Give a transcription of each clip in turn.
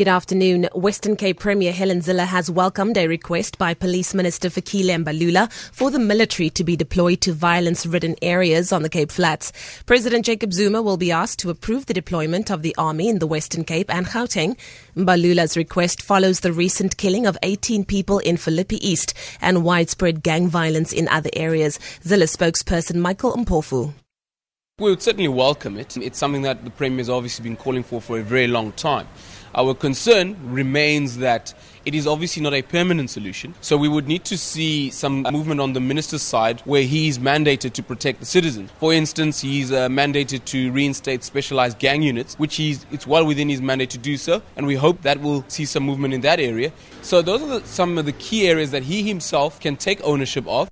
Good afternoon. Western Cape Premier Helen Zille has welcomed a request by Police Minister Fikile Mbalula for the military to be deployed to violence-ridden areas on the Cape Flats. President Jacob Zuma will be asked to approve the deployment of the army in the Western Cape and Gauteng. Mbalula's request follows the recent killing of 18 people in Philippi East and widespread gang violence in other areas. Zille spokesperson Michael Mpofu. We would certainly welcome it. It's something that the Premier has obviously been calling for for a very long time. Our concern remains that it is obviously not a permanent solution. So we would need to see some movement on the minister's side where he's mandated to protect the citizens. For instance, he's uh, mandated to reinstate specialized gang units, which he's, it's well within his mandate to do so. And we hope that we'll see some movement in that area. So those are the, some of the key areas that he himself can take ownership of.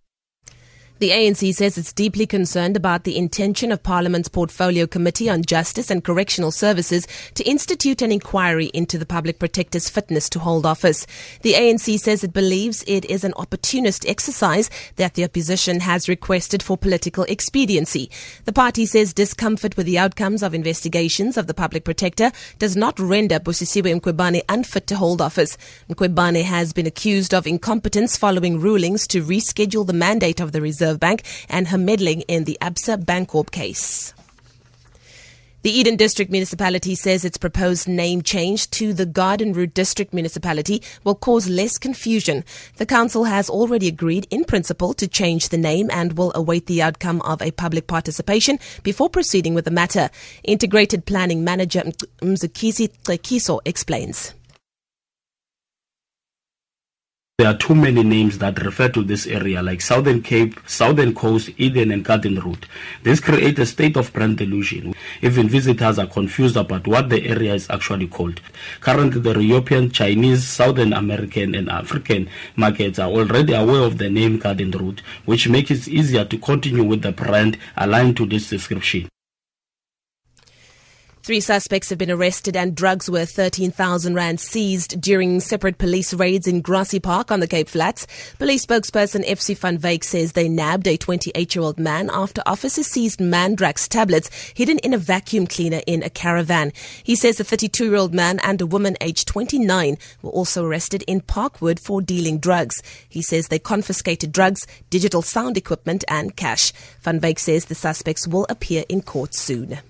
The ANC says it's deeply concerned about the intention of Parliament's Portfolio Committee on Justice and Correctional Services to institute an inquiry into the Public Protector's fitness to hold office. The ANC says it believes it is an opportunist exercise that the opposition has requested for political expediency. The party says discomfort with the outcomes of investigations of the Public Protector does not render Busisiwe Mkhwebane unfit to hold office. Mkhwebane has been accused of incompetence following rulings to reschedule the mandate of the Reserve Reserve Bank and her meddling in the Absa Bankorp case. The Eden District Municipality says its proposed name change to the Garden Route District Municipality will cause less confusion. The council has already agreed in principle to change the name and will await the outcome of a public participation before proceeding with the matter. Integrated Planning Manager Mzukisi Kiso explains. There are too many names that refer to this area like Southern Cape, Southern Coast, Eden and Garden Route. This creates a state of brand delusion. Even visitors are confused about what the area is actually called. Currently, the European, Chinese, Southern American and African markets are already aware of the name Garden Route, which makes it easier to continue with the brand aligned to this description. Three suspects have been arrested and drugs worth 13,000 rand seized during separate police raids in Grassy Park on the Cape Flats. Police spokesperson FC van Wyk says they nabbed a 28-year-old man after officers seized Mandrax tablets hidden in a vacuum cleaner in a caravan. He says a 32-year-old man and a woman aged 29 were also arrested in Parkwood for dealing drugs. He says they confiscated drugs, digital sound equipment and cash. Van Wyk says the suspects will appear in court soon.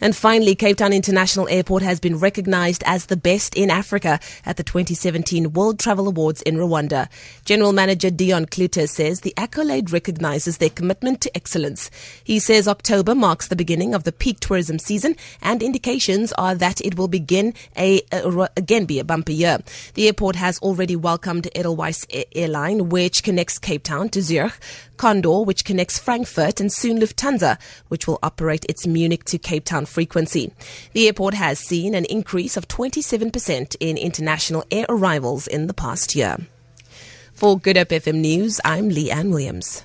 And finally, Cape Town International Airport has been recognized as the best in Africa at the 2017 World Travel Awards in Rwanda. General Manager Deon Cloete says the accolade recognizes their commitment to excellence. He says October marks the beginning of the peak tourism season and indications are that it will begin a, a again be a bumper year. The airport has already welcomed Edelweiss Airline, which connects Cape Town to Zurich, Condor, which connects Frankfurt, and soon Lufthansa, which will operate its Munich to Cape Town frequency. The airport has seen an increase of 27% in international air arrivals in the past year. For Good Hope FM News, I'm Leanne Williams.